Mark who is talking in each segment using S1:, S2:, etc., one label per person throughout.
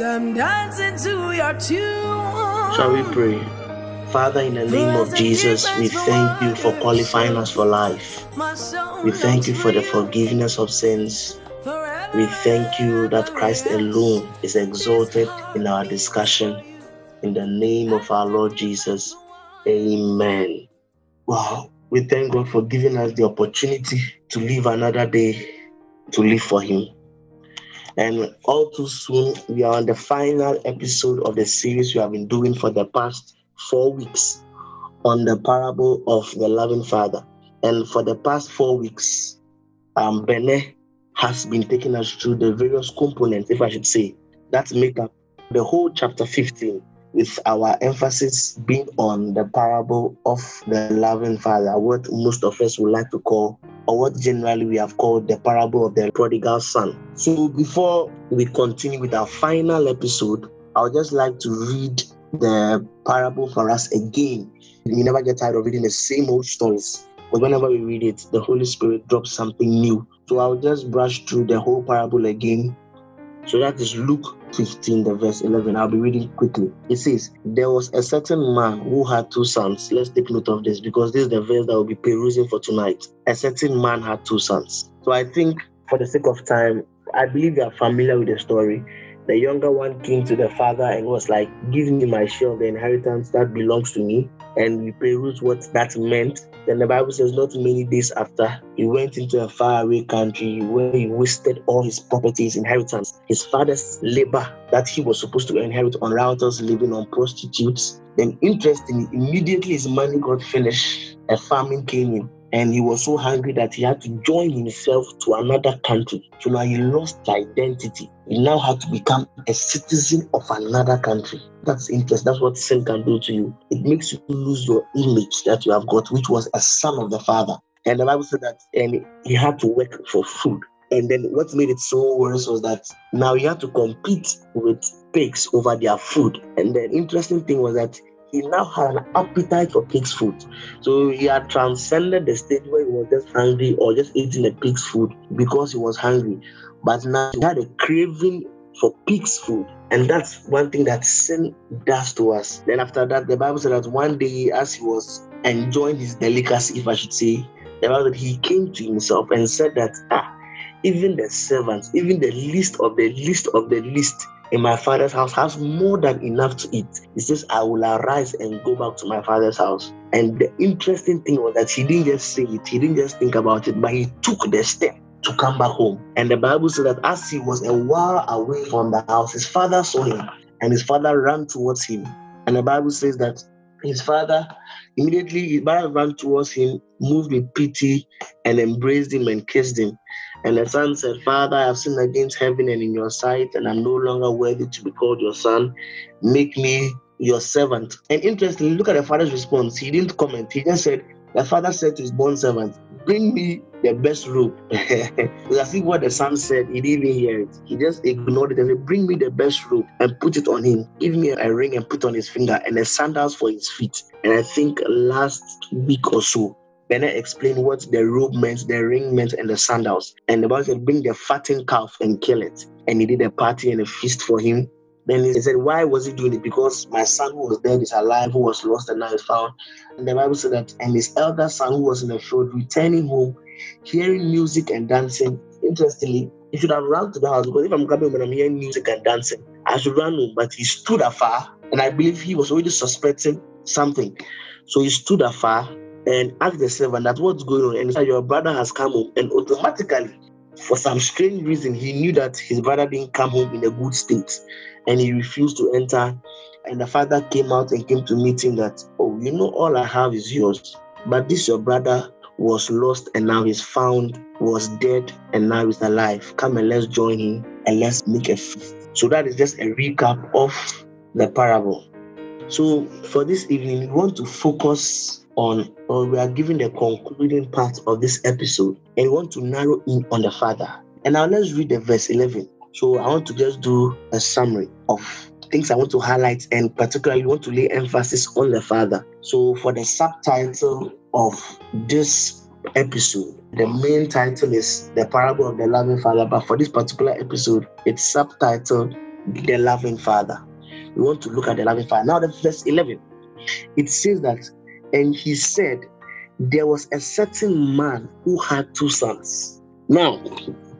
S1: I'm dancing to your tune.
S2: Shall we pray? Father, in the name of Jesus, we thank you for qualifying us for life. We thank you for the forgiveness of sins. We thank you that Christ alone is exalted in our discussion. In the name of our Lord Jesus, amen. Wow, we thank God for giving us the opportunity to live another day to live for Him. And all too soon, we are on the final episode of the series we have been doing for the past four weeks on the parable of the loving father. And for the past four weeks, um, Bene has been taking us through the various components, if I should say, that make up the whole chapter 15, with our emphasis being on the parable of the loving father, what most of us would like to call, or what generally we have called the parable of the prodigal son. So before we continue with our final episode, I would just like to read the parable for us again. We never get tired of reading the same old stories. But whenever we read it, the Holy Spirit drops something new. So I'll just brush through the whole parable again. So that is Luke 15, the verse 11. I'll be reading quickly. It says, There was a certain man who had two sons. Let's take note of this because this is the verse that will be perusing for tonight. A certain man had two sons. So I think, for the sake of time, I believe you are familiar with the story the younger one came to the father and was like, Give me my share of the inheritance that belongs to me. And we peruse what that meant. Then the Bible says, Not many days after, he went into a faraway country where he wasted all his property, his inheritance, his father's labor that he was supposed to inherit on routers, living on prostitutes. Then, interestingly, immediately his money got finished, a famine came in and he was so hungry that he had to join himself to another country. So now he lost identity. He now had to become a citizen of another country. That's interesting. That's what sin can do to you. It makes you lose your image that you have got, which was a son of the father. And the Bible said that and he had to work for food. And then what made it so worse was that now he had to compete with pigs over their food. And the interesting thing was that he now had an appetite for pig's food. So he had transcended the stage where he was just hungry or just eating the pig's food because he was hungry. But now he had a craving for pig's food. And that's one thing that sin does to us. Then after that, the Bible said that one day, as he was enjoying his delicacy, if I should say, the Bible said he came to himself and said that, ah, even the servants, even the least of the least of the least in my father's house has more than enough to eat. He says, I will arise and go back to my father's house. And the interesting thing was that he didn't just say it, he didn't just think about it, but he took the step to come back home. And the Bible says that as he was a while away from the house, his father saw him and his father ran towards him. And the Bible says that his father immediately his father ran towards him, moved with pity, and embraced him and kissed him. And the son said, Father, I have sinned against heaven and in your sight, and I'm no longer worthy to be called your son. Make me your servant. And interestingly, look at the father's response. He didn't comment. He just said, The father said to his born servant, Bring me the best robe. I see what the son said. He didn't even hear it. He just ignored it and said, Bring me the best robe and put it on him. Give me a ring and put on his finger and the sandals for his feet. And I think last week or so, Bennett explained what the robe meant, the ring meant, and the sandals. And the Bible said, Bring the fattened calf and kill it. And he did a party and a feast for him. Then he said, Why was he doing it? Because my son who was dead is alive, who was lost and now is found. And the Bible said that, and his elder son who was in the field, returning home, hearing music and dancing. Interestingly, he should have run to the house because if I'm coming when I'm hearing music and dancing, I should run home. But he stood afar, and I believe he was already suspecting something. So he stood afar and ask the servant that what's going on. And Your brother has come home. And automatically, for some strange reason, he knew that his brother didn't come home in a good state and he refused to enter. And the father came out and came to meet him that, Oh, you know, all I have is yours. But this your brother was lost and now he's found, was dead and now he's alive. Come and let's join him and let's make a feast. So that is just a recap of the parable. So for this evening, we want to focus on, or we are giving the concluding part of this episode, and we want to narrow in on the Father. And now let's read the verse 11. So I want to just do a summary of things I want to highlight, and particularly want to lay emphasis on the Father. So, for the subtitle of this episode, the main title is The Parable of the Loving Father, but for this particular episode, it's subtitled The Loving Father. We want to look at the loving Father. Now, the verse 11, it says that, and he said, There was a certain man who had two sons. Now,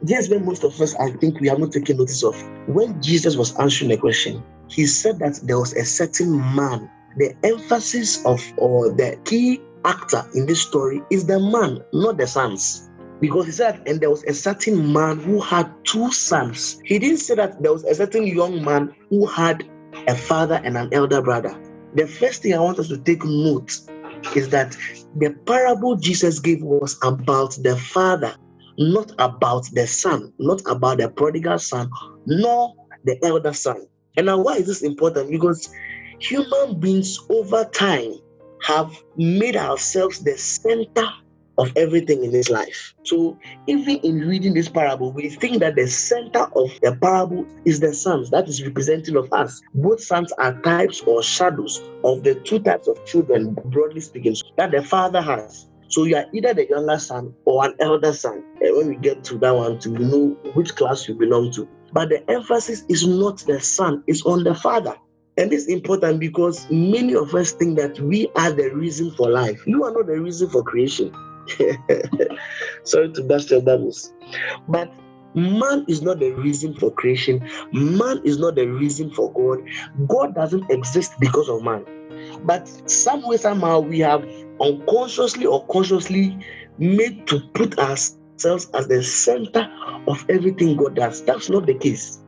S2: Here's where most of us, I think, we have not taken notice of. When Jesus was answering the question, he said that there was a certain man. The emphasis of or the key actor in this story is the man, not the sons. Because he said, and there was a certain man who had two sons. He didn't say that there was a certain young man who had a father and an elder brother. The first thing I want us to take note is that the parable Jesus gave was about the father not about the son, not about the prodigal son, nor the elder son. And now, why is this important? Because human beings over time have made ourselves the center of everything in this life. So, even in reading this parable, we think that the center of the parable is the sons, that is representing of us. Both sons are types or shadows of the two types of children, broadly speaking, that the father has. So you are either the younger son or an elder son. And when we get to that one, to know which class you belong to. But the emphasis is not the son, it's on the father. And this is important because many of us think that we are the reason for life. You are not the reason for creation. Sorry to burst your bubbles. But man is not the reason for creation. Man is not the reason for God. God doesn't exist because of man. But some way, somehow, we have unconsciously or consciously made to put ourselves as the center of everything God does. That's not the case.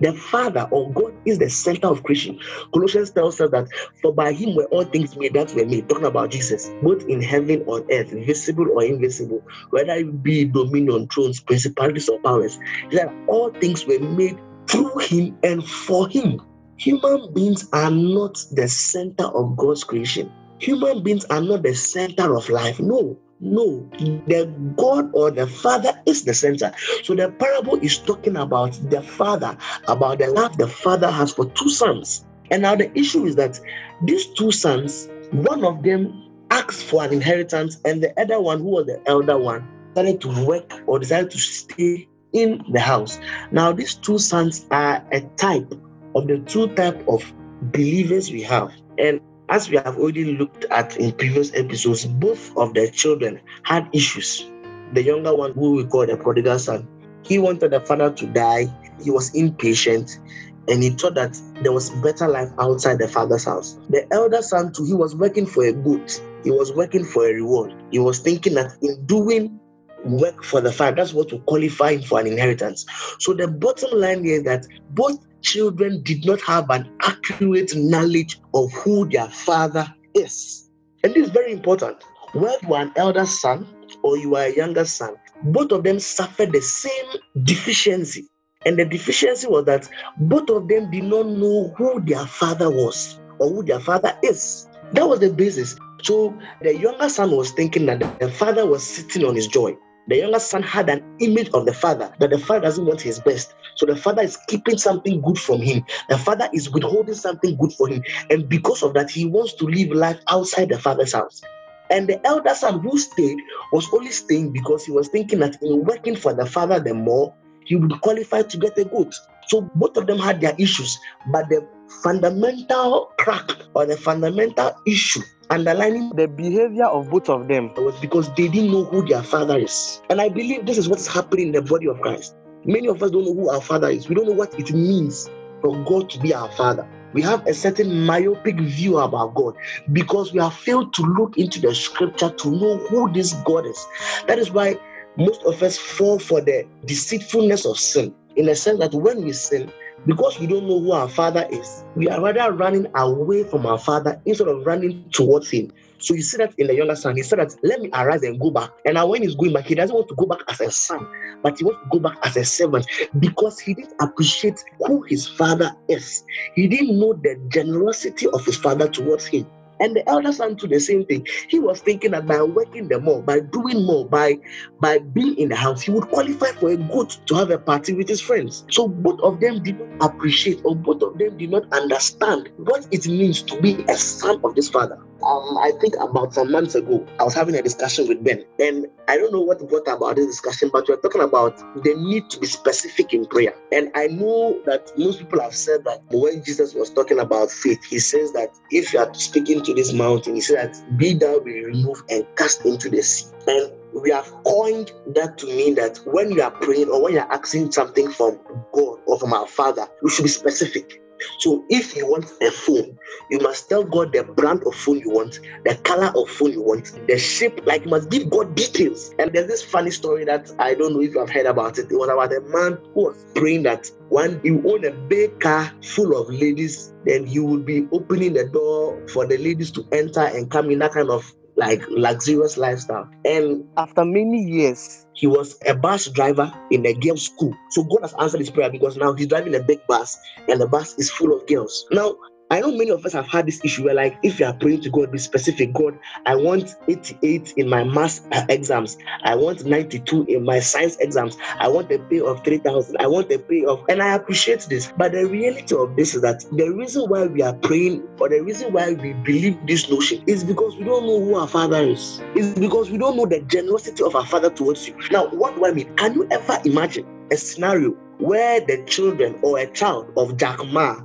S2: The Father or God is the center of creation. Colossians tells us that for by him were all things made that were made, talking about Jesus, both in heaven or earth, visible or invisible, whether it be dominion, thrones, principalities, or powers, that all things were made through him and for him. Human beings are not the center of God's creation. Human beings are not the center of life. No, no, the God or the Father is the center. So the parable is talking about the Father, about the love the Father has for two sons. And now the issue is that these two sons, one of them asked for an inheritance, and the other one, who was the elder one, started to work or decided to stay in the house. Now, these two sons are a type of the two type of believers we have. And as we have already looked at in previous episodes, both of the children had issues. The younger one, who we call the prodigal son, he wanted the father to die. He was impatient and he thought that there was better life outside the father's house. The elder son, too, he was working for a good. He was working for a reward. He was thinking that in doing work for the father, that's what will qualify him for an inheritance. So the bottom line is that both children did not have an accurate knowledge of who their father is. And this is very important. Whether you are an elder son or you are a younger son, both of them suffered the same deficiency. And the deficiency was that both of them did not know who their father was or who their father is. That was the basis. So the younger son was thinking that the father was sitting on his joy. The younger son had an image of the father that the father doesn't want his best. So the father is keeping something good from him. The father is withholding something good for him. And because of that, he wants to live life outside the father's house. And the elder son who stayed was only staying because he was thinking that in working for the father the more, he would qualify to get a good. So both of them had their issues, but the fundamental crack or the fundamental issue underlining the behavior of both of them was because they didn't know who their father is. And I believe this is what's happening in the body of Christ. Many of us don't know who our father is. We don't know what it means for God to be our father. We have a certain myopic view about God because we have failed to look into the scripture to know who this God is. That is why most of us fall for the deceitfulness of sin in the sense that when we sin, because we don't know who our father is, we are rather running away from our father instead of running towards him. So you see that in the younger son, he said that let me arise and go back. And now when he's going back, he doesn't want to go back as a son, but he wants to go back as a servant because he didn't appreciate who his father is. He didn't know the generosity of his father towards him. And the elder son to the same thing. He was thinking that by working the more, by doing more, by by being in the house, he would qualify for a good to have a party with his friends. So both of them did not appreciate or both of them did not understand what it means to be a son of this father. Um, I think about some months ago, I was having a discussion with Ben, and I don't know what brought about this discussion, but we are talking about the need to be specific in prayer. And I know that most people have said that when Jesus was talking about faith, he says that if you are speaking to this mountain, he said that be thou be removed and cast into the sea. And we have coined that to mean that when you are praying or when you are asking something from God or from our Father, we should be specific. So if you want a phone, you must tell God the brand of phone you want, the color of phone you want, the shape. Like you must give God details. And there's this funny story that I don't know if you have heard about it. It was about a man who was praying that when you own a big car full of ladies, then you will be opening the door for the ladies to enter and come in that kind of like luxurious lifestyle. And after many years, he was a bus driver in a girls' school. So God has answered his prayer because now he's driving a big bus and the bus is full of girls. Now, I know many of us have had this issue where, like, if you are praying to God, be specific. God, I want 88 in my math uh, exams. I want 92 in my science exams. I want a pay of 3,000. I want a pay of, and I appreciate this. But the reality of this is that the reason why we are praying, or the reason why we believe this notion, is because we don't know who our Father is. It's because we don't know the generosity of our Father towards you. Now, what do I mean? Can you ever imagine a scenario where the children or a child of Jack Ma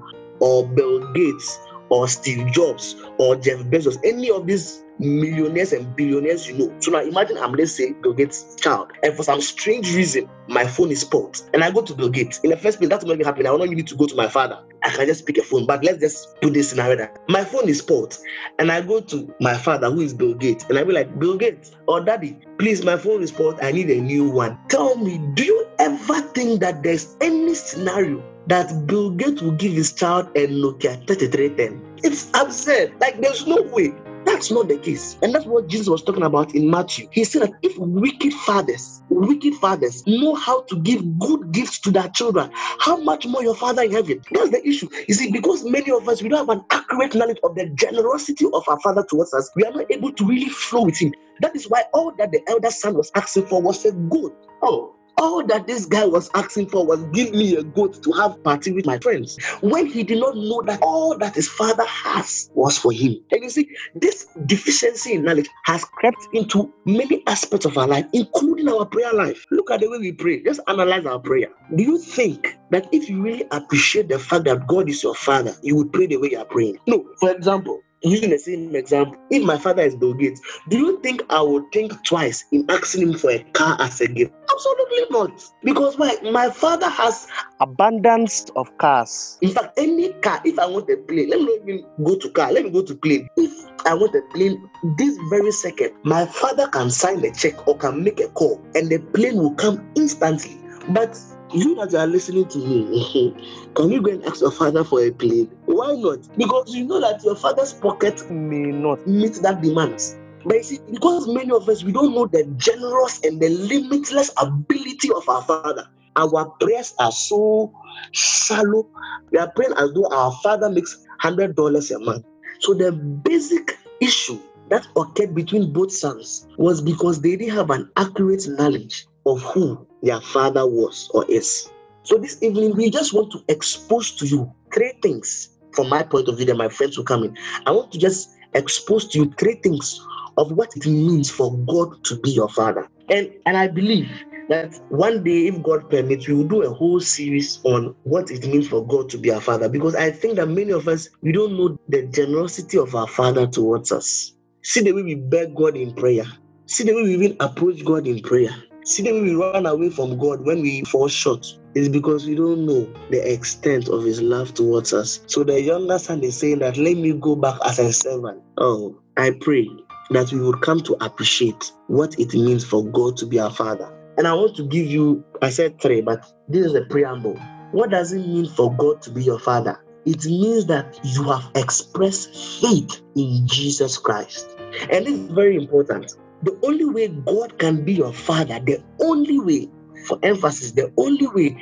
S2: or Bill Gates or Steve Jobs or Jeff Bezos, any of these millionaires and billionaires you know. So now imagine I'm let's say Bill Gates' child, and for some strange reason, my phone is spoiled. And I go to Bill Gates. In the first place, that's not going to happen. I don't need to go to my father. I can just pick a phone. But let's just put this scenario that my phone is spoiled. And I go to my father, who is Bill Gates, and I be like, Bill Gates, or daddy, please, my phone is spoiled. I need a new one. Tell me, do you ever think that there's any scenario that Bill Gates will give his child a Nokia 3310. It's absurd. Like, there's no way. That's not the case. And that's what Jesus was talking about in Matthew. He said that if wicked fathers, wicked fathers know how to give good gifts to their children, how much more your father in heaven? That's the issue. You see, because many of us we don't have an accurate knowledge of the generosity of our father towards us, we are not able to really flow with him. That is why all that the elder son was asking for was a good. Oh, all that this guy was asking for was give me a goat to have party with my friends. When he did not know that all that his father has was for him. And you see this deficiency in knowledge has crept into many aspects of our life including our prayer life. Look at the way we pray. Just analyze our prayer. Do you think that if you really appreciate the fact that god is your father you would pray the way you are praying? No. For example using the same example, if my father is Bill Gates, do you think I would think twice in asking him for a car as a gift? Absolutely not. Because why? My father has abundance of cars. In fact, any car, if I want a plane, let me not even go to car, let me go to plane. If I want a plane this very second, my father can sign a check or can make a call and the plane will come instantly. But you that are listening to me, can you go and ask your father for a plane? Why not? Because you know that your father's pocket may not meet that demand. But you see, because many of us we don't know the generous and the limitless ability of our father. Our prayers are so shallow. We are praying as though our father makes hundred dollars a month. So the basic issue that occurred between both sons was because they didn't have an accurate knowledge of who their father was or is. So this evening, we just want to expose to you three things from my point of view that my friends will come in. I want to just expose to you three things of what it means for God to be your father. And and I believe that one day, if God permits, we will do a whole series on what it means for God to be our father. Because I think that many of us we don't know the generosity of our father towards us. See the way we beg God in prayer. See the way we even approach God in prayer. See the way we run away from God when we fall short is because we don't know the extent of his love towards us. So the younger son is saying that let me go back as a servant. Oh, I pray that we would come to appreciate what it means for God to be our father. And I want to give you, I said three, but this is a preamble. What does it mean for God to be your father? It means that you have expressed faith in Jesus Christ. And this is very important the only way God can be your father, the only way, for emphasis, the only way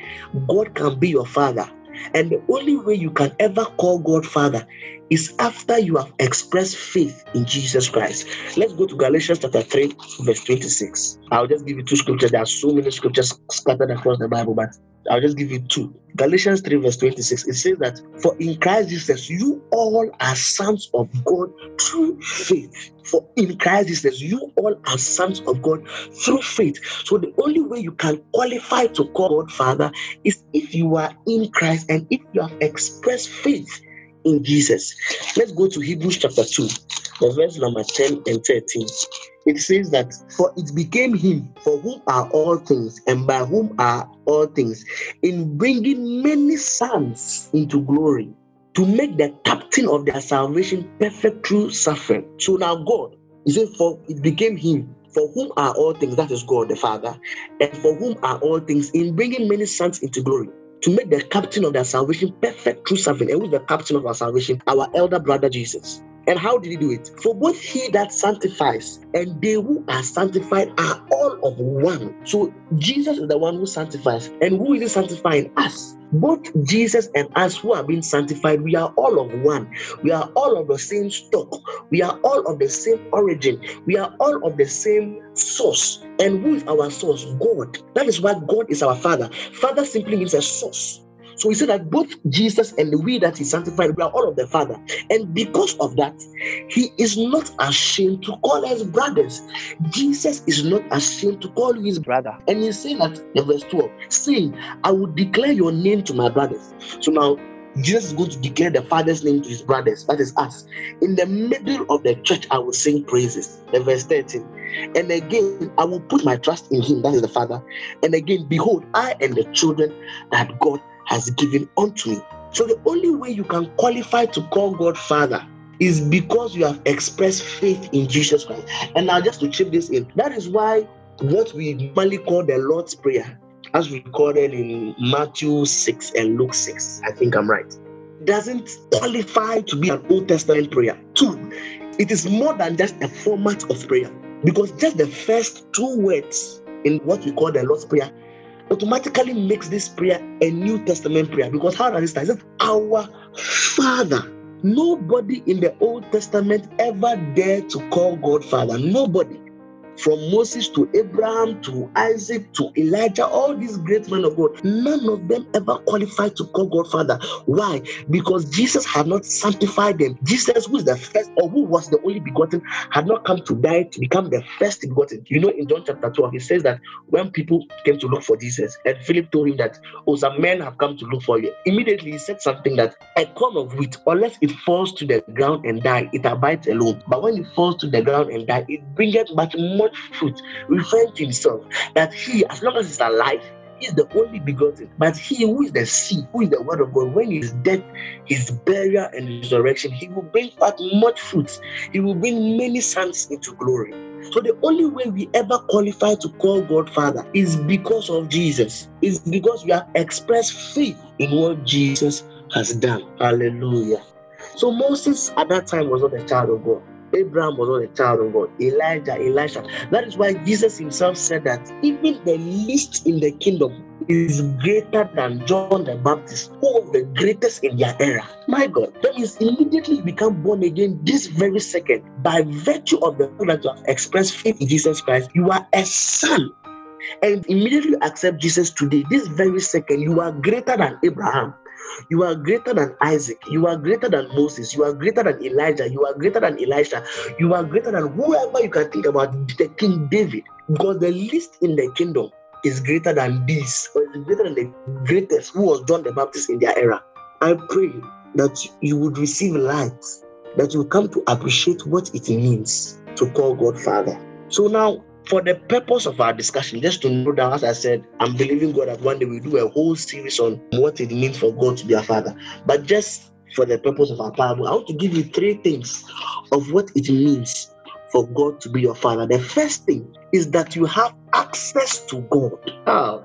S2: God can be your father And the only way you can ever call God Father is after you have expressed faith in Jesus Christ. Let's go to Galatians chapter 3, verse 26. I'll just give you two scriptures. There are so many scriptures scattered across the Bible, but I'll just give you two. Galatians 3, verse 26. It says that, For in Christ Jesus, you all are sons of God through faith. For in Christ Jesus, you all are sons of God through faith. So the only way you can qualify to call God Father is if you are in Christ and if you have expressed faith in Jesus. Let's go to Hebrews chapter 2, the verse number 10 and 13. It says that, For it became him for whom are all things, and by whom are all things, in bringing many sons into glory, to make the captain of their salvation perfect through suffering. So now, God, he said, For it became him for whom are all things, that is God the Father, and for whom are all things, in bringing many sons into glory to make the captain of their salvation perfect through serving. And who's the captain of our salvation? Our elder brother Jesus. And how did he do it? For both he that sanctifies and they who are sanctified are all of one. So Jesus is the one who sanctifies. And who is he sanctifying? Us. Both Jesus and us who are being sanctified, we are all of one. We are all of the same stock. We are all of the same origin. We are all of the same source. And who is our source? God. That is why God is our Father. Father simply means a source. So he said that both Jesus and the we that he sanctified, we are all of the Father. And because of that, he is not ashamed to call us brothers. Jesus is not ashamed to call you his brother. And he said that in verse 12, saying, I will declare your name to my brothers. So now Jesus is going to declare the Father's name to his brothers, that is us. In the middle of the church, I will sing praises. Verse 13. And again, I will put my trust in him, that is the Father. And again, behold, I and the children that God has given unto me. So the only way you can qualify to call God Father is because you have expressed faith in Jesus Christ. And now, just to chip this in, that is why what we normally call the Lord's Prayer, as recorded in Matthew 6 and Luke 6, I think I'm right, doesn't qualify to be an Old Testament prayer. Two, it is more than just a format of prayer because just the first two words in what we call the Lord's Prayer automatically makes this prayer a New Testament prayer because how does it start? It says, Our Father. Nobody in the Old Testament ever dared to call God Father. Nobody from Moses to Abraham to Isaac to Elijah, all these great men of God, none of them ever qualified to call God Father. Why? Because Jesus had not sanctified them. Jesus, who is the first or who was the only begotten, had not come to die to become the first begotten. You know, in John chapter 12, he says that when people came to look for Jesus, and Philip told him that, Oh, some men have come to look for you. Immediately he said something that a corn of wheat, unless it falls to the ground and die, it abides alone. But when it falls to the ground and die, it bringeth much much fruit, referring to himself that he, as long as he's alive, is the only begotten. But he who is the seed, who is the word of God, when his death, his burial, and resurrection, he will bring forth much fruit. He will bring many sons into glory. So the only way we ever qualify to call God Father is because of Jesus. Is because we have expressed faith in what Jesus has done. Hallelujah. So Moses at that time was not a child of God. Abraham was not a child of God. Elijah, Elisha. That is why Jesus himself said that even the least in the kingdom is greater than John the Baptist, who was the greatest in their era. My God, that means immediately you become born again this very second. By virtue of the fact that you have expressed faith in Jesus Christ, you are a son. And immediately accept Jesus today, this very second, you are greater than Abraham. You are greater than Isaac. You are greater than Moses. You are greater than Elijah. You are greater than Elisha. You are greater than whoever you can think about, the King David. Because the least in the kingdom is greater than this, or is greater than the greatest, who was John the Baptist in their era. I pray that you would receive light, that you come to appreciate what it means to call God Father. So now for the purpose of our discussion, just to know that, as I said, I'm believing God that one day we do a whole series on what it means for God to be a father. But just for the purpose of our Bible, I want to give you three things of what it means for God to be your father. The first thing is that you have access to God. Ah,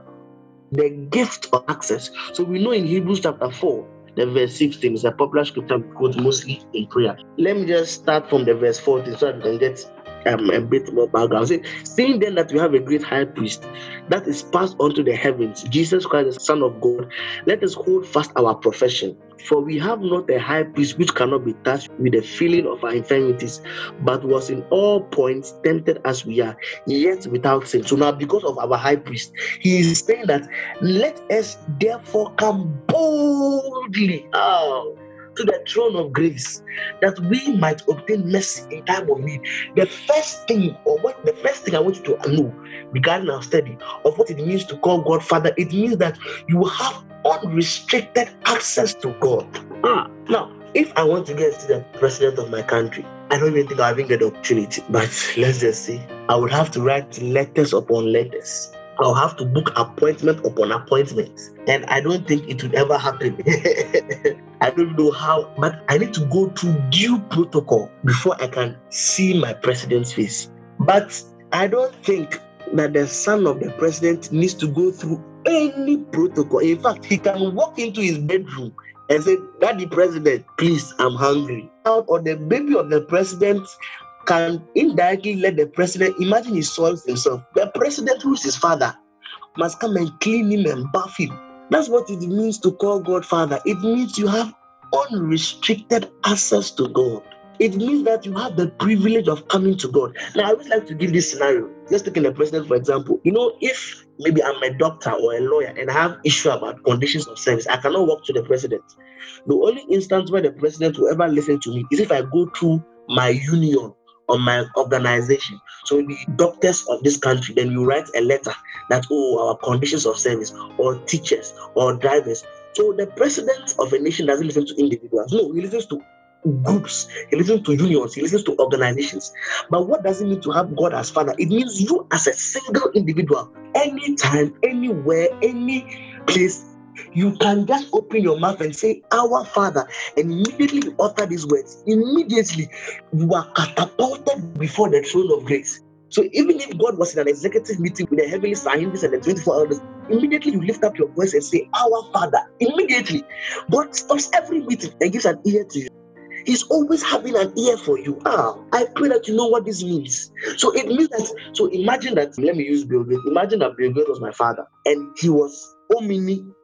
S2: the gift of access. So we know in Hebrews chapter 4, the verse 16 is a popular scripture we quote mostly in prayer. Let me just start from the verse 14 so that we can get um, a bit more background. Say, seeing then that we have a great high priest that is passed on to the heavens, Jesus Christ, the Son of God, let us hold fast our profession. For we have not a high priest which cannot be touched with the feeling of our infirmities, but was in all points tempted as we are, yet without sin. So now, because of our high priest, he is saying that let us therefore come boldly. Oh to the throne of grace that we might obtain mercy in time of need. The first thing, or what the first thing I want you to know regarding our study of what it means to call God Father, it means that you have unrestricted access to God. Ah, now, if I want to get to the president of my country, I don't even think I'll even get the opportunity. But let's just see. I would have to write letters upon letters. I'll have to book appointment upon appointment. And I don't think it will ever happen. I don't know how, but I need to go through due protocol before I can see my president's face. But I don't think that the son of the president needs to go through any protocol. In fact, he can walk into his bedroom and say, Daddy President, please, I'm hungry. Or the baby of the president can indirectly let the president imagine he soils himself. The president, who is his father, must come and clean him and bath him. That's what it means to call God Father. It means you have unrestricted access to God. It means that you have the privilege of coming to God. Now, I would like to give this scenario. Just taking the president, for example. You know, if maybe I'm a doctor or a lawyer and I have issue about conditions of service, I cannot walk to the president. The only instance where the president will ever listen to me is if I go through my union on my organization. So the doctors of this country, then you write a letter that oh our conditions of service or teachers or drivers. So the president of a nation doesn't listen to individuals. No, he listens to groups, he listens to unions, he listens to organizations. But what does it mean to have God as father? It means you as a single individual, anytime, anywhere, any place you can just open your mouth and say, Our Father, and immediately you utter these words. Immediately, you are catapulted before the throne of grace. So even if God was in an executive meeting with the heavenly scientists and the 24 elders, immediately you lift up your voice and say, Our Father. Immediately, God stops every meeting and gives an ear to you. He's always having an ear for you. Ah, I pray that you know what this means. So it means that, so imagine that, let me use Bill Gates. Imagine that Bill Gates was my father and he was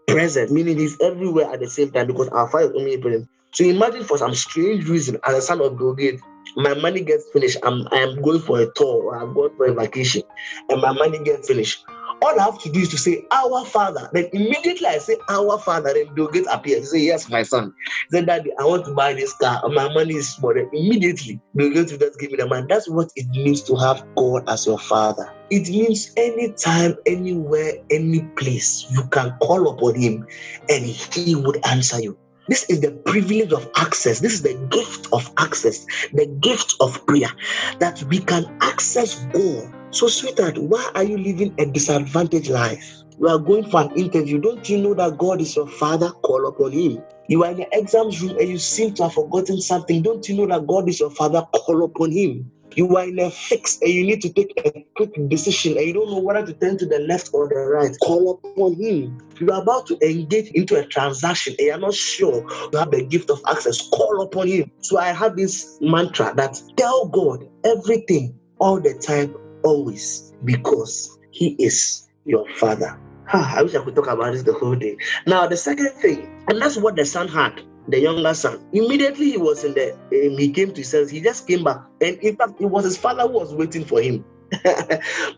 S2: omnipresent, meaning he's everywhere at the same time because our father is omnipresent. So imagine for some strange reason, as a son of Bill Gates, my money gets finished. I'm I am going for a tour, I'm going for a vacation, and my money gets finished. All I have to do is to say, Our Father. Then immediately I say, Our Father. Then Gates appears. Say, Yes, my son. Then Daddy, I want to buy this car. My money is small. Then immediately Gates will just give me the money. That's what it means to have God as your Father. It means anytime, anywhere, any place you can call upon Him and He would answer you. This is the privilege of access. This is the gift of access, the gift of prayer that we can access God. So, sweetheart, why are you living a disadvantaged life? You are going for an interview. Don't you know that God is your father? Call upon Him. You are in the exams room and you seem to have forgotten something. Don't you know that God is your father? Call upon Him you are in a fix and you need to take a quick decision and you don't know whether to turn to the left or the right, call upon Him. You are about to engage into a transaction and you're not sure you have the gift of access, call upon Him. So I have this mantra that tell God everything all the time, always, because He is your Father. Ah, I wish I could talk about this the whole day. Now, the second thing, and that's what the son had the younger son. Immediately he was in the, um, he came to his senses. He just came back, and in fact, it was his father who was waiting for him.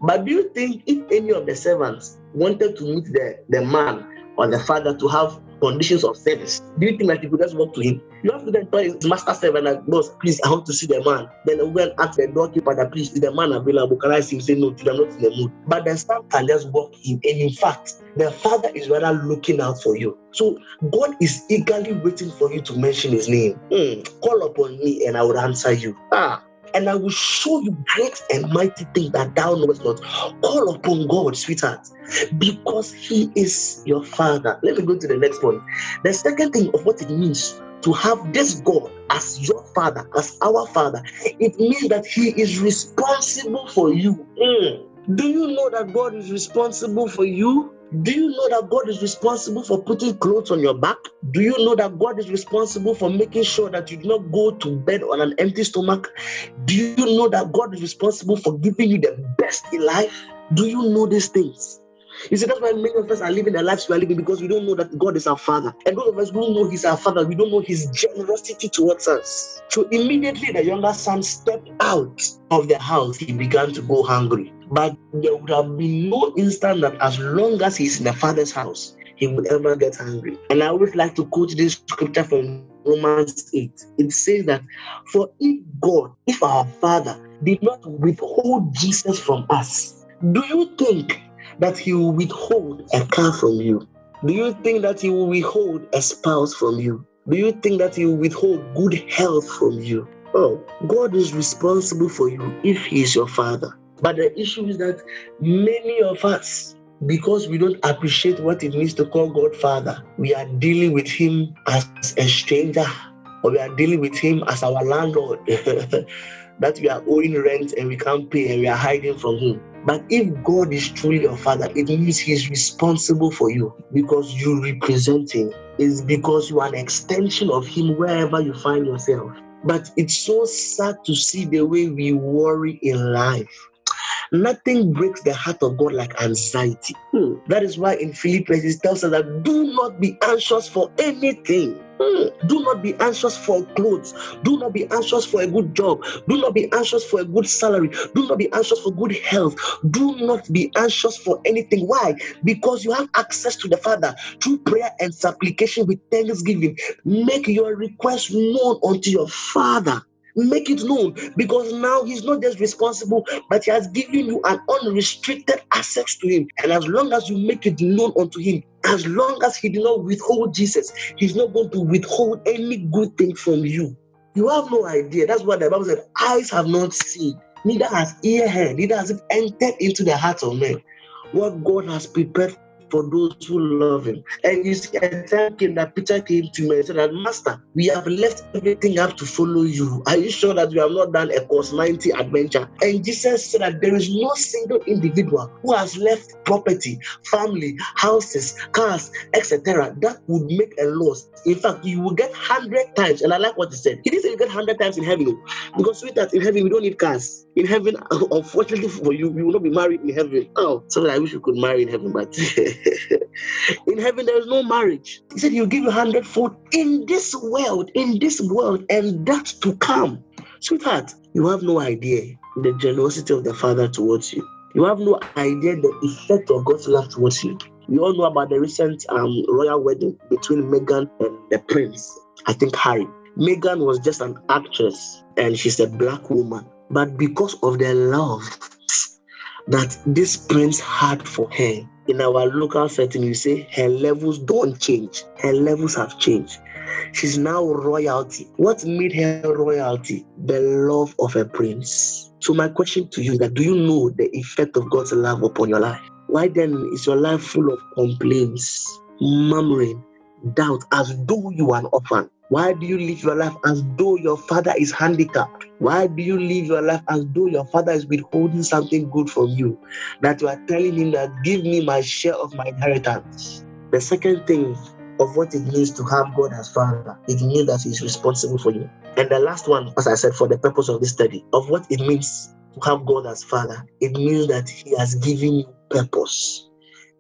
S2: but do you think if any of the servants wanted to meet the, the man or the father to have conditions of service. Do you think that could just walk to him? You have to then tell his master servant that, boss, please, I want to see the man. Then go and ask the doorkeeper that, please, is the man available? Can I see him? Say, no, I'm not in the mood. But the son can just walk in. And in fact, the father is rather looking out for you. So God is eagerly waiting for you to mention his name. Mm, call upon me and I will answer you. Ah, and I will show you great and mighty things that thou knowest not. Call upon God, sweetheart, because He is your Father. Let me go to the next point. The second thing of what it means to have this God as your Father, as our Father, it means that He is responsible for you. Mm. Do you know that God is responsible for you? Do you know that God is responsible for putting clothes on your back? Do you know that God is responsible for making sure that you do not go to bed on an empty stomach? Do you know that God is responsible for giving you the best in life? Do you know these things? You see, that's why many of us are living the lives we are living because we don't know that God is our Father. And those of us who know He's our Father, we don't know His generosity towards us. So immediately the younger son stepped out of the house, he began to go hungry. But there would have been no instant that as long as he's in the Father's house, he would ever get hungry. And I always like to quote this scripture from Romans 8. It says that, For if God, if our Father did not withhold Jesus from us, do you think that he will withhold a car from you? Do you think that he will withhold a spouse from you? Do you think that he will withhold good health from you? Oh, God is responsible for you if he is your father. But the issue is that many of us, because we don't appreciate what it means to call God Father, we are dealing with him as a stranger or we are dealing with him as our landlord. that we are owing rent and we can't pay and we are hiding from him. But if God is truly your father, it means He is responsible for you because you represent Him. It's because you are an extension of Him wherever you find yourself. But it's so sad to see the way we worry in life. Nothing breaks the heart of God like anxiety. Hmm. That is why in Philippians it tells us that do not be anxious for anything. Hmm. Do not be anxious for clothes. Do not be anxious for a good job. Do not be anxious for a good salary. Do not be anxious for good health. Do not be anxious for anything. Why? Because you have access to the Father through prayer and supplication with thanksgiving. Make your request known unto your Father. Make it known because now he's not just responsible, but he has given you an unrestricted access to him. And as long as you make it known unto him, as long as he did not withhold Jesus, he's not going to withhold any good thing from you. You have no idea. That's what the Bible said. Eyes have not seen, neither has ear heard, neither has it entered into the heart of men. What God has prepared for those who love him. And you see, a time came that Peter came to me and said Master, we have left everything up to follow you. Are you sure that we have not done a course 90 adventure? And Jesus said that there is no single individual who has left property, family, houses, cars, etc. That would make a loss. In fact, you will get 100 times. And I like what he said. He didn't say you get 100 times in heaven. Oh. Because sweetheart, in heaven, we don't need cars. In heaven, unfortunately for you, you will not be married in heaven. Oh, so I wish we could marry in heaven, but in heaven, there is no marriage. He said, He'll give you hundredfold in this world, in this world, and that to come. Sweetheart, you have no idea the generosity of the Father towards you. You have no idea the effect of God's love towards you. We all know about the recent um, royal wedding between Meghan and the prince, I think Harry. Meghan was just an actress and she's a black woman. But because of the love that this prince had for her, in our local setting, you say her levels don't change. Her levels have changed. She's now royalty. What made her royalty? The love of a prince. So my question to you is that do you know the effect of God's love upon your life? Why then is your life full of complaints, murmuring, doubt, as though you are an orphan? Why do you live your life as though your father is handicapped? Why do you live your life as though your father is withholding something good from you? That you are telling him that give me my share of my inheritance. The second thing of what it means to have God as Father, it means that He's responsible for you. And the last one, as I said, for the purpose of this study, of what it means to have God as Father, it means that He has given you purpose.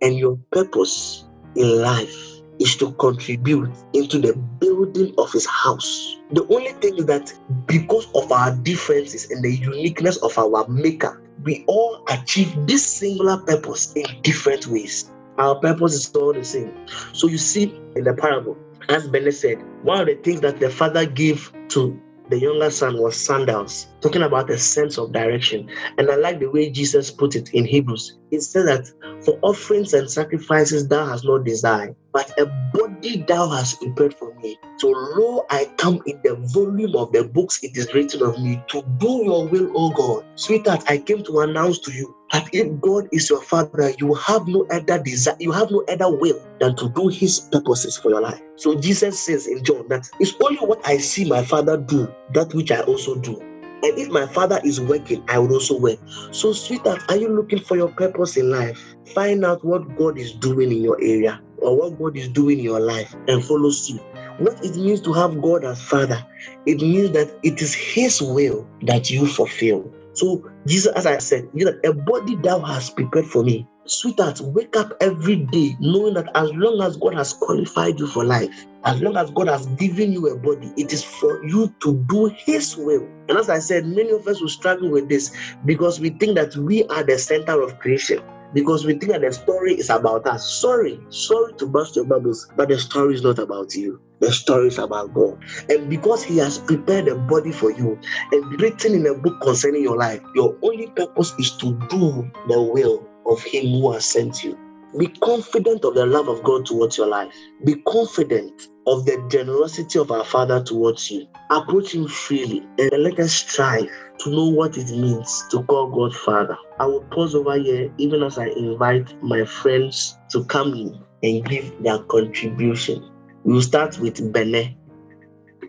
S2: And your purpose in life is to contribute into the building of his house. The only thing is that because of our differences and the uniqueness of our maker, we all achieve this singular purpose in different ways. Our purpose is all the same. So you see in the parable, as Bennett said, one of the things that the father gave to the younger son was sandals, talking about a sense of direction. And I like the way Jesus put it in Hebrews. It said that for offerings and sacrifices thou hast no desire, but a body thou hast prepared for me. So lo, I come in the volume of the books it is written of me to do your will, O God. Sweetheart, I came to announce to you that if God is your father, you have no other desire, you have no other will than to do his purposes for your life. So Jesus says in John that it's only what I see my father do, that which I also do. And if my father is working, I will also work. So, sweetheart, are you looking for your purpose in life? Find out what God is doing in your area or what God is doing in your life and follow suit. What it means to have God as Father, it means that it is His will that you fulfill. So, Jesus, as I said, you know, a body thou has prepared for me. Sweetheart, wake up every day knowing that as long as God has qualified you for life, as long as God has given you a body, it is for you to do His will. And as I said, many of us will struggle with this because we think that we are the center of creation. Because we think that the story is about us. Sorry, sorry to burst your bubbles, but the story is not about you. The story is about God. And because He has prepared a body for you and written in a book concerning your life, your only purpose is to do the will of Him who has sent you. Be confident of the love of God towards your life. Be confident of the generosity of our Father towards you. Approach Him freely and let us strive to know what it means to call God Father. I will pause over here even as I invite my friends to come in and give their contribution. We'll start with Bene.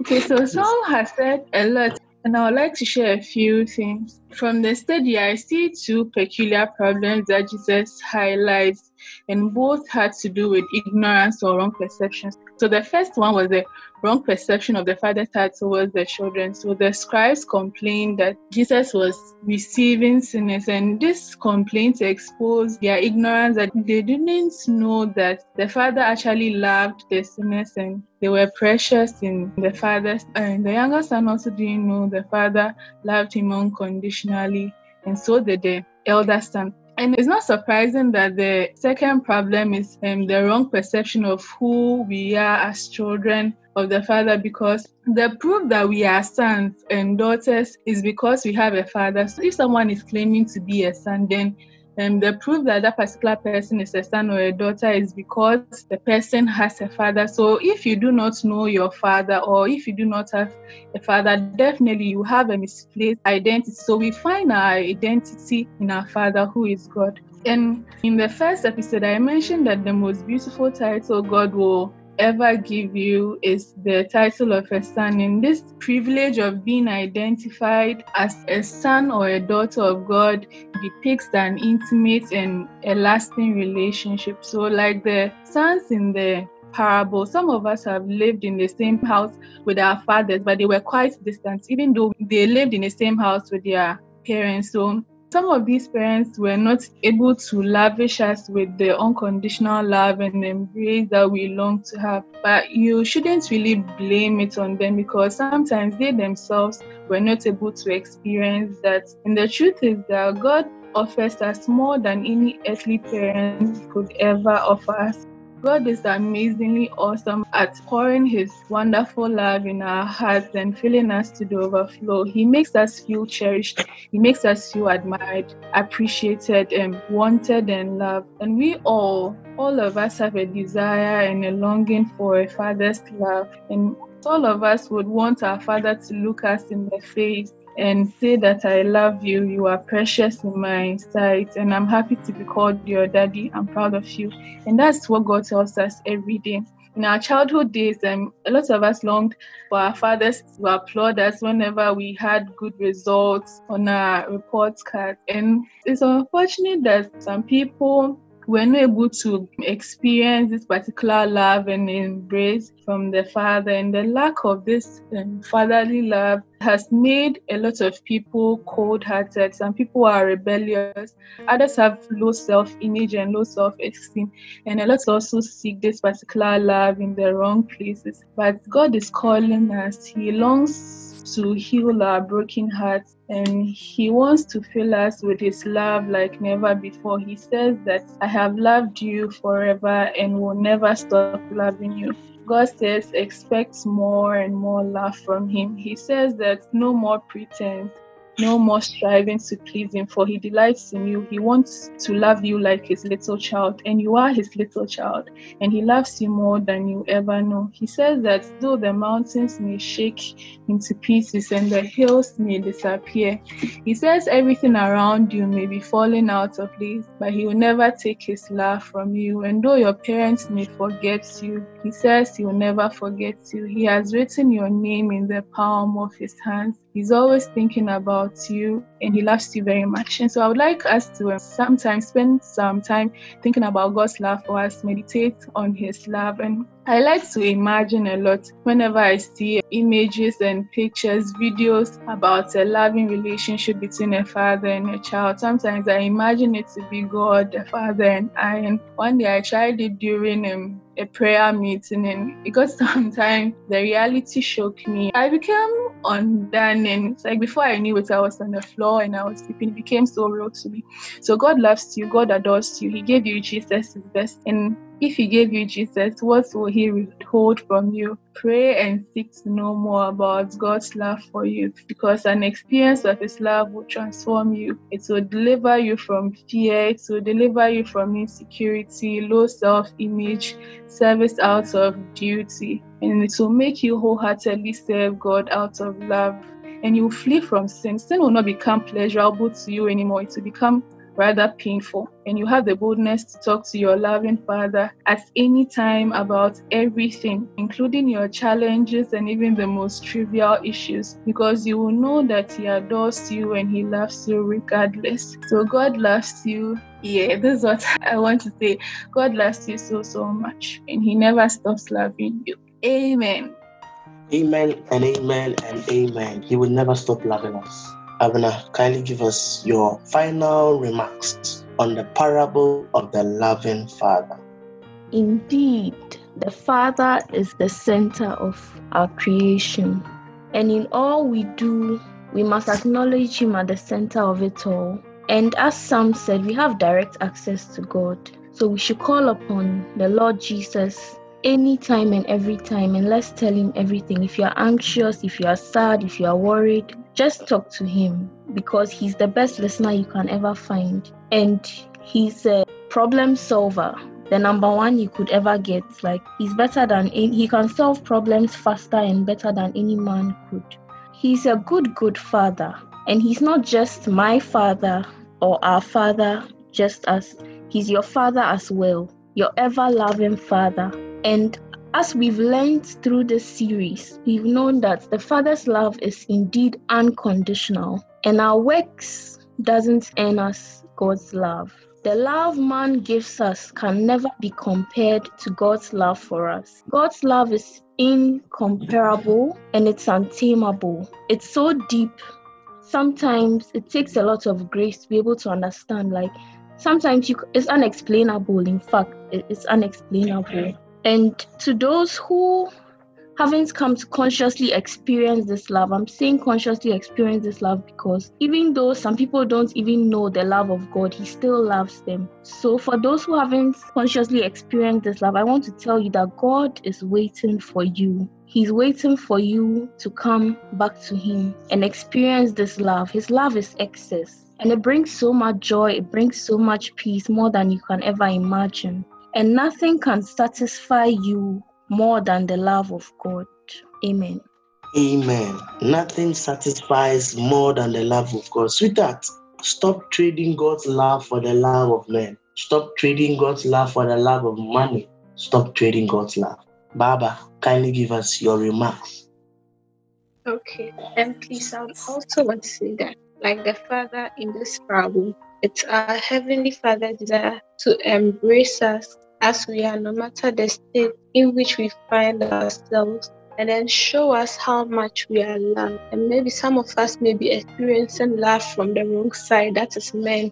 S3: Okay, so Saul has said a lot and I would like to share a few things. From the study, I see two peculiar problems that Jesus highlights, and both had to do with ignorance or wrong perceptions. So the first one was the wrong perception of the father's heart towards the children. So the scribes complained that Jesus was receiving sinners, and this complaint exposed their ignorance that they didn't know that the father actually loved the sinners and they were precious in the father's. And the younger son also didn't know the father loved him unconditionally, and so did the elder son. And it's not surprising that the second problem is um, the wrong perception of who we are as children of the Father because the proof that we are sons and daughters is because we have a father. So if someone is claiming to be a son, then um, the proof that that particular person is a son or a daughter is because the person has a father. So if you do not know your father or if you do not have a father, definitely you have a misplaced identity. So we find our identity in our father who is God. And in the first episode, I mentioned that the most beautiful title God will ever give you is the title of a son. And this privilege of being identified as a son or a daughter of God depicts an intimate and a lasting relationship. So, like the sons in the parable, some of us have lived in the same house with our fathers, but they were quite distant, even though they lived in the same house with their parents. So, some of these parents were not able to lavish us with the unconditional love and embrace that we long to have. But you shouldn't really blame it on them because sometimes they themselves were not able to experience that. And the truth is that God offers us more than any earthly parents could ever offer us. God is amazingly awesome at pouring His wonderful love in our hearts and filling us to the overflow. He makes us feel cherished, He makes us feel admired, appreciated, and wanted and loved. And we all, all of us, have a desire and a longing for a father's love. And all of us would want our father to look us in the face and say that I love you. You are precious in my sight, and I'm happy to be called your daddy. I'm proud of you. And that's what God tells us every day. In our childhood days, um, a lot of us longed for our fathers to applaud us whenever we had good results on our report card. And it's unfortunate that some people we're not able to experience this particular love and embrace from the Father. And the lack of this um, fatherly love has made a lot of people cold hearted. Some people are rebellious, others have low self image and low self esteem. And a lot also seek this particular love in the wrong places. But God is calling us, He longs to heal our broken hearts and he wants to fill us with his love like never before. He says that I have loved you forever and will never stop loving you. God says, expect more and more love from Him. He says that no more pretense, no more striving to please him, for he delights in you. He wants to love you like his little child, and you are his little child, and he loves you more than you ever know. He says that though the mountains may shake into pieces and the hills may disappear, he says everything around you may be falling out of place, but he will never take his love from you. And though your parents may forget you, he says he will never forget you. He has written your name in the palm of his hands He's always thinking about you and he loves you very much. And so I would like us to um, sometimes spend some time thinking about God's love for us, meditate on his love. And I like to imagine a lot whenever I see images and pictures, videos about a loving relationship between a father and a child. Sometimes I imagine it to be God, the father, and I. And one day I tried it during um, a prayer meeting and because sometimes the reality shook me. I became undone and like before I knew it, I was on the floor and I was sleeping. It became so real to me. So God loves you, God adores you. He gave you Jesus his best. And if he gave you Jesus, what will he withhold from you? Pray and seek to know more about God's love for you because an experience of his love will transform you. It will deliver you from fear, it will deliver you from insecurity, low self image, service out of duty, and it will make you wholeheartedly serve God out of love. And you flee from sin. Sin will not become pleasurable to you anymore. It will become rather painful. And you have the boldness to talk to your loving Father at any time about everything, including your challenges and even the most trivial issues, because you will know that He adores you and He loves you regardless. So, God loves you. Yeah, this is what I want to say. God loves you so, so much, and He never stops loving you. Amen.
S2: Amen and amen and amen. He will never stop loving us. Abner, kindly give us your final remarks on the parable of the loving Father.
S4: Indeed, the Father is the center of our creation. And in all we do, we must acknowledge Him at the center of it all. And as Sam said, we have direct access to God. So we should call upon the Lord Jesus anytime and every time and let's tell him everything. If you're anxious, if you are sad, if you are worried, just talk to him because he's the best listener you can ever find. And he's a problem solver. The number one you could ever get. Like he's better than he can solve problems faster and better than any man could. He's a good, good father. And he's not just my father or our father, just as he's your father as well, your ever loving father and as we've learned through this series, we've known that the Father's love is indeed unconditional, and our works doesn't earn us God's love. The love man gives us can never be compared to God's love for us. God's love is incomparable and it's untamable. It's so deep. Sometimes it takes a lot of grace to be able to understand. Like sometimes you, it's unexplainable. In fact, it's unexplainable. And to those who haven't come to consciously experience this love, I'm saying consciously experience this love because even though some people don't even know the love of God, He still loves them. So, for those who haven't consciously experienced this love, I want to tell you that God is waiting for you. He's waiting for you to come back to Him and experience this love. His love is excess. And it brings so much joy, it brings so much peace, more than you can ever imagine. And nothing can satisfy you more than the love of God. Amen.
S2: Amen. Nothing satisfies more than the love of God. Sweetheart, stop trading God's love for the love of men. Stop trading God's love for the love of money. Stop trading God's love. Baba, kindly give us your remarks.
S5: Okay, and please, I also want to say that, like the father in this parable, it's our heavenly Father's desire to embrace us as we are, no matter the state in which we find ourselves, and then show us how much we are loved. And maybe some of us may be experiencing love from the wrong side, that is men.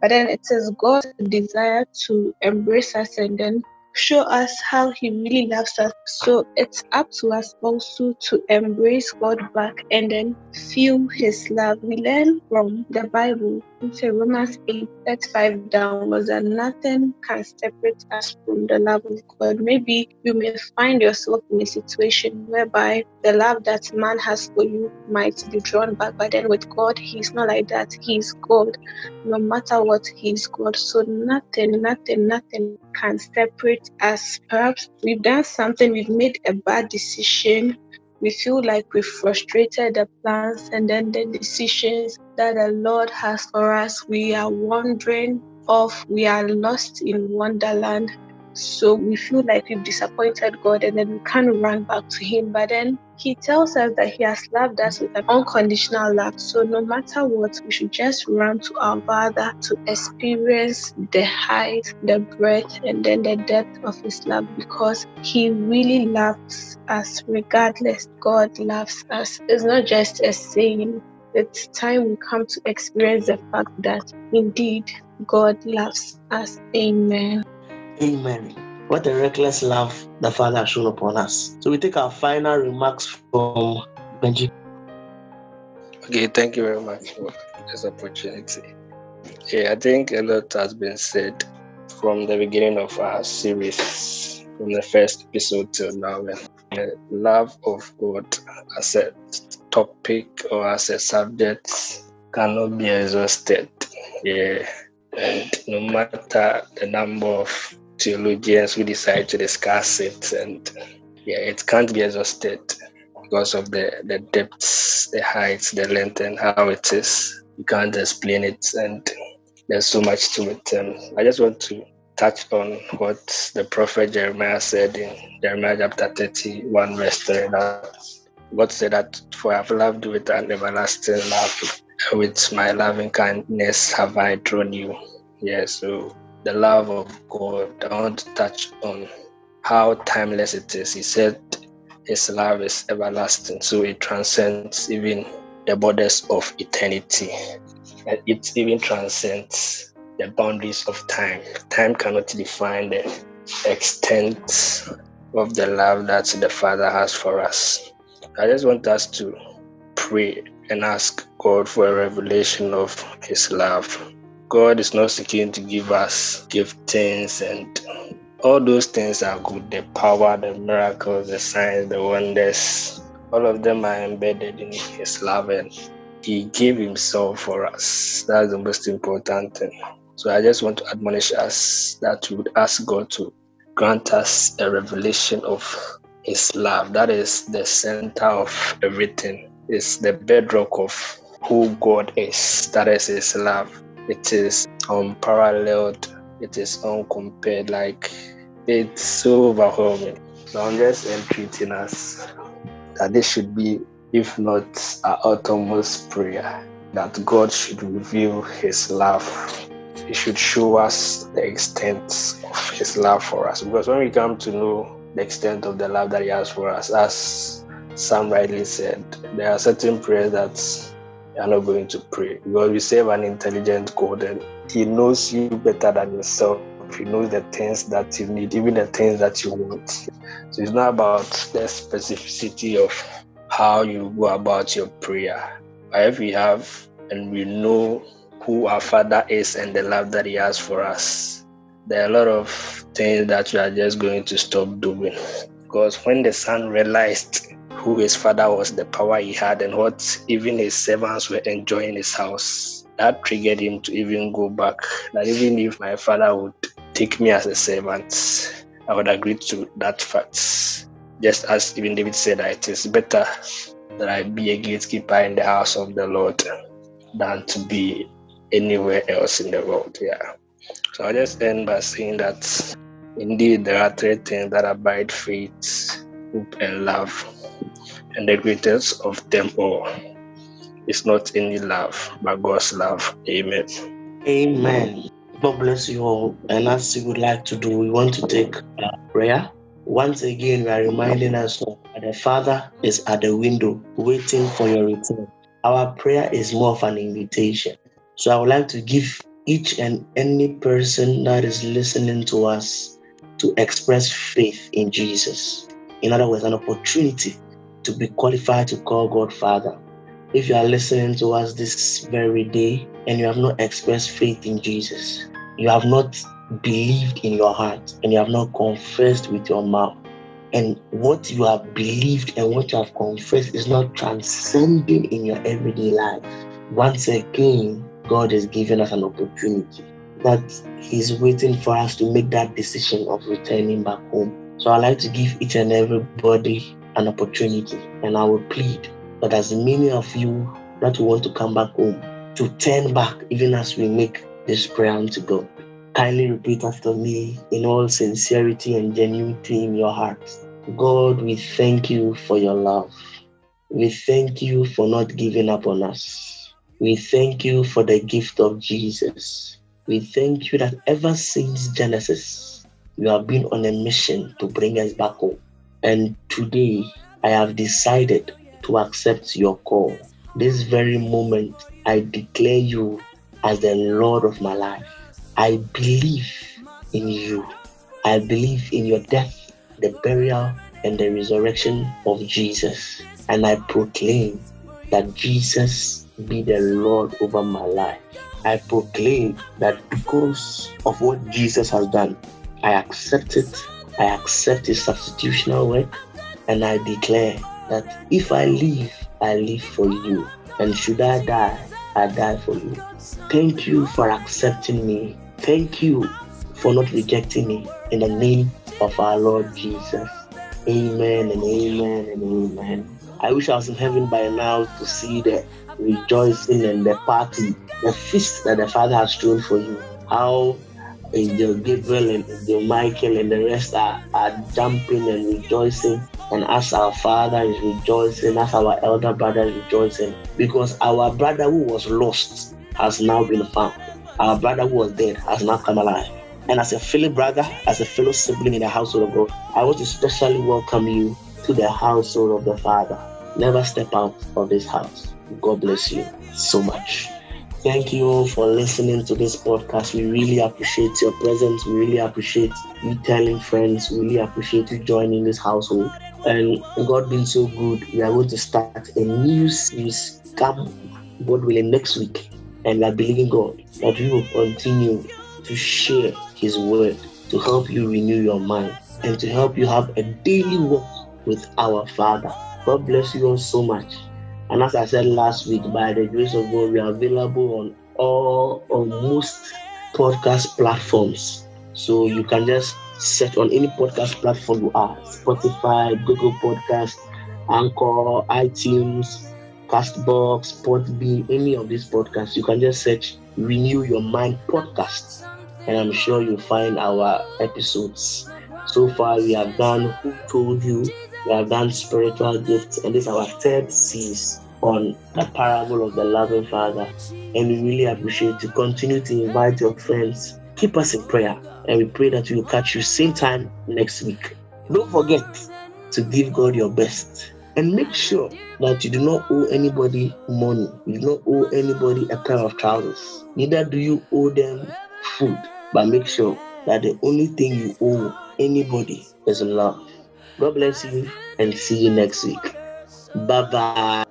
S5: But then it is God's desire to embrace us and then show us how He really loves us. So it's up to us also to embrace God back and then feel His love. We learn from the Bible, into Romans 8 35 downwards, that nothing can separate us from the love of God. Maybe you may find yourself in a situation whereby the love that man has for you might be drawn back, but then with God, He's not like that. He's God. No matter what, He's God. So nothing, nothing, nothing can separate us. Perhaps we've done something, we've made a bad decision, we feel like we frustrated the plans and then the decisions that the Lord has for us. We are wandering off, we are lost in wonderland. So we feel like we've disappointed God and then we can't run back to Him. But then He tells us that He has loved us with an unconditional love. So no matter what, we should just run to our Father to experience the height, the breadth, and then the depth of His love because He really loves us regardless. God loves us. It's not just a saying, it's time we come to experience the fact that indeed God loves us. Amen.
S2: Amen. What a reckless love the Father has shown upon us. So we take our final remarks from Benji.
S6: Okay, thank you very much for this opportunity. Yeah, I think a lot has been said from the beginning of our series, from the first episode till now. And the love of God as a topic or as a subject cannot be exhausted. Yeah, and no matter the number of theologians who decide to discuss it, and yeah, it can't be exhausted because of the the depths, the heights, the length, and how it is. You can't explain it, and there's so much to it. And I just want to touch on what the prophet Jeremiah said in Jeremiah chapter 31, verse 3. That God said that, For I have loved you with an everlasting love, with my loving kindness have I drawn you. Yeah, so the love of God. I want to touch on how timeless it is. He said his love is everlasting, so it transcends even the borders of eternity. And it even transcends the boundaries of time. Time cannot define the extent of the love that the Father has for us. I just want us to pray and ask God for a revelation of His love God is not seeking to give us giftings and all those things are good. The power, the miracles, the signs, the wonders, all of them are embedded in His love and He gave Himself for us. That's the most important thing. So I just want to admonish us that we would ask God to grant us a revelation of His love. That is the center of everything. It's the bedrock of who God is. That is His love. It is unparalleled. It is uncompared. Like it's so overwhelming. So I'm just entreating us that this should be, if not our uttermost prayer, that God should reveal His love. He should show us the extent of His love for us. Because when we come to know the extent of the love that He has for us, as Sam rightly said, there are certain prayers that you are not going to pray because we serve an intelligent God and He knows you better than yourself. He knows the things that you need, even the things that you want. So it's not about the specificity of how you go about your prayer. But if we have and we know who our Father is and the love that He has for us, there are a lot of things that we are just going to stop doing. Because when the son realized who his father was, the power he had, and what even his servants were enjoying his house. That triggered him to even go back. That even if my father would take me as a servant, I would agree to that fact. Just as even David said that it is better that I be a gatekeeper in the house of the Lord than to be anywhere else in the world. Yeah. So I just end by saying that indeed there are three things that abide faith, hope, and love and the greatest of them all is not any love, but God's love. Amen.
S2: Amen. God bless you all. And as we would like to do, we want to take a prayer. Once again, we are reminding us that the Father is at the window waiting for your return. Our prayer is more of an invitation. So I would like to give each and any person that is listening to us to express faith in Jesus. In other words, an opportunity to be qualified to call God Father. If you are listening to us this very day and you have not expressed faith in Jesus, you have not believed in your heart, and you have not confessed with your mouth, and what you have believed and what you have confessed is not transcending in your everyday life, once again, God is giving us an opportunity that He's waiting for us to make that decision of returning back home. So I like to give each and everybody an opportunity. And I will plead that as many of you that want to come back home, to turn back even as we make this prayer unto God. Kindly repeat after me in all sincerity and genuinity in your heart. God, we thank you for your love. We thank you for not giving up on us. We thank you for the gift of Jesus. We thank you that ever since Genesis, you have been on a mission to bring us back home. And today, I have decided to accept your call. This very moment, I declare you as the Lord of my life. I believe in you. I believe in your death, the burial, and the resurrection of Jesus. And I proclaim that Jesus be the Lord over my life. I proclaim that because of what Jesus has done, I accept it. I accept his substitutional work. And I declare that if I live, I live for you. And should I die, I die for you. Thank you for accepting me. Thank you for not rejecting me. In the name of our Lord Jesus. Amen and amen and amen. I wish I was in heaven by now to see the rejoicing and the party, the feast that the Father has thrown for you. How Angel Gabriel and Angel Michael and the rest are, are jumping and rejoicing. And as our father is rejoicing, as our elder brother is rejoicing, because our brother who was lost has now been found. Our brother who was dead has now come alive. And as a fellow brother, as a fellow sibling in the household of God, I want to specially welcome you to the household of the Father. Never step out of this house. God bless you so much. Thank you all for listening to this podcast. We really appreciate your presence. We really appreciate you telling friends. We really appreciate you joining this household. And God being so good, we are going to start a new series. Come, God willing, next week. And I believe in God that we will continue to share His word to help you renew your mind and to help you have a daily walk with our Father. God bless you all so much. And as I said last week, by the grace of God, we are available on all or most podcast platforms. So you can just search on any podcast platform you are Spotify, Google Podcast, Anchor, iTunes, Castbox, Podbean, any of these podcasts. You can just search Renew Your Mind Podcast. And I'm sure you'll find our episodes. So far, we have done Who Told You, we have done spiritual gifts, and this is our third series on the parable of the loving father. And we really appreciate you. Continue to invite your friends. Keep us in prayer, and we pray that we will catch you same time next week. Don't forget to give God your best. And make sure that you do not owe anybody money. You do not owe anybody a pair of trousers. Neither do you owe them food. But make sure that the only thing you owe anybody is love. God bless you and see you next week. Bye bye.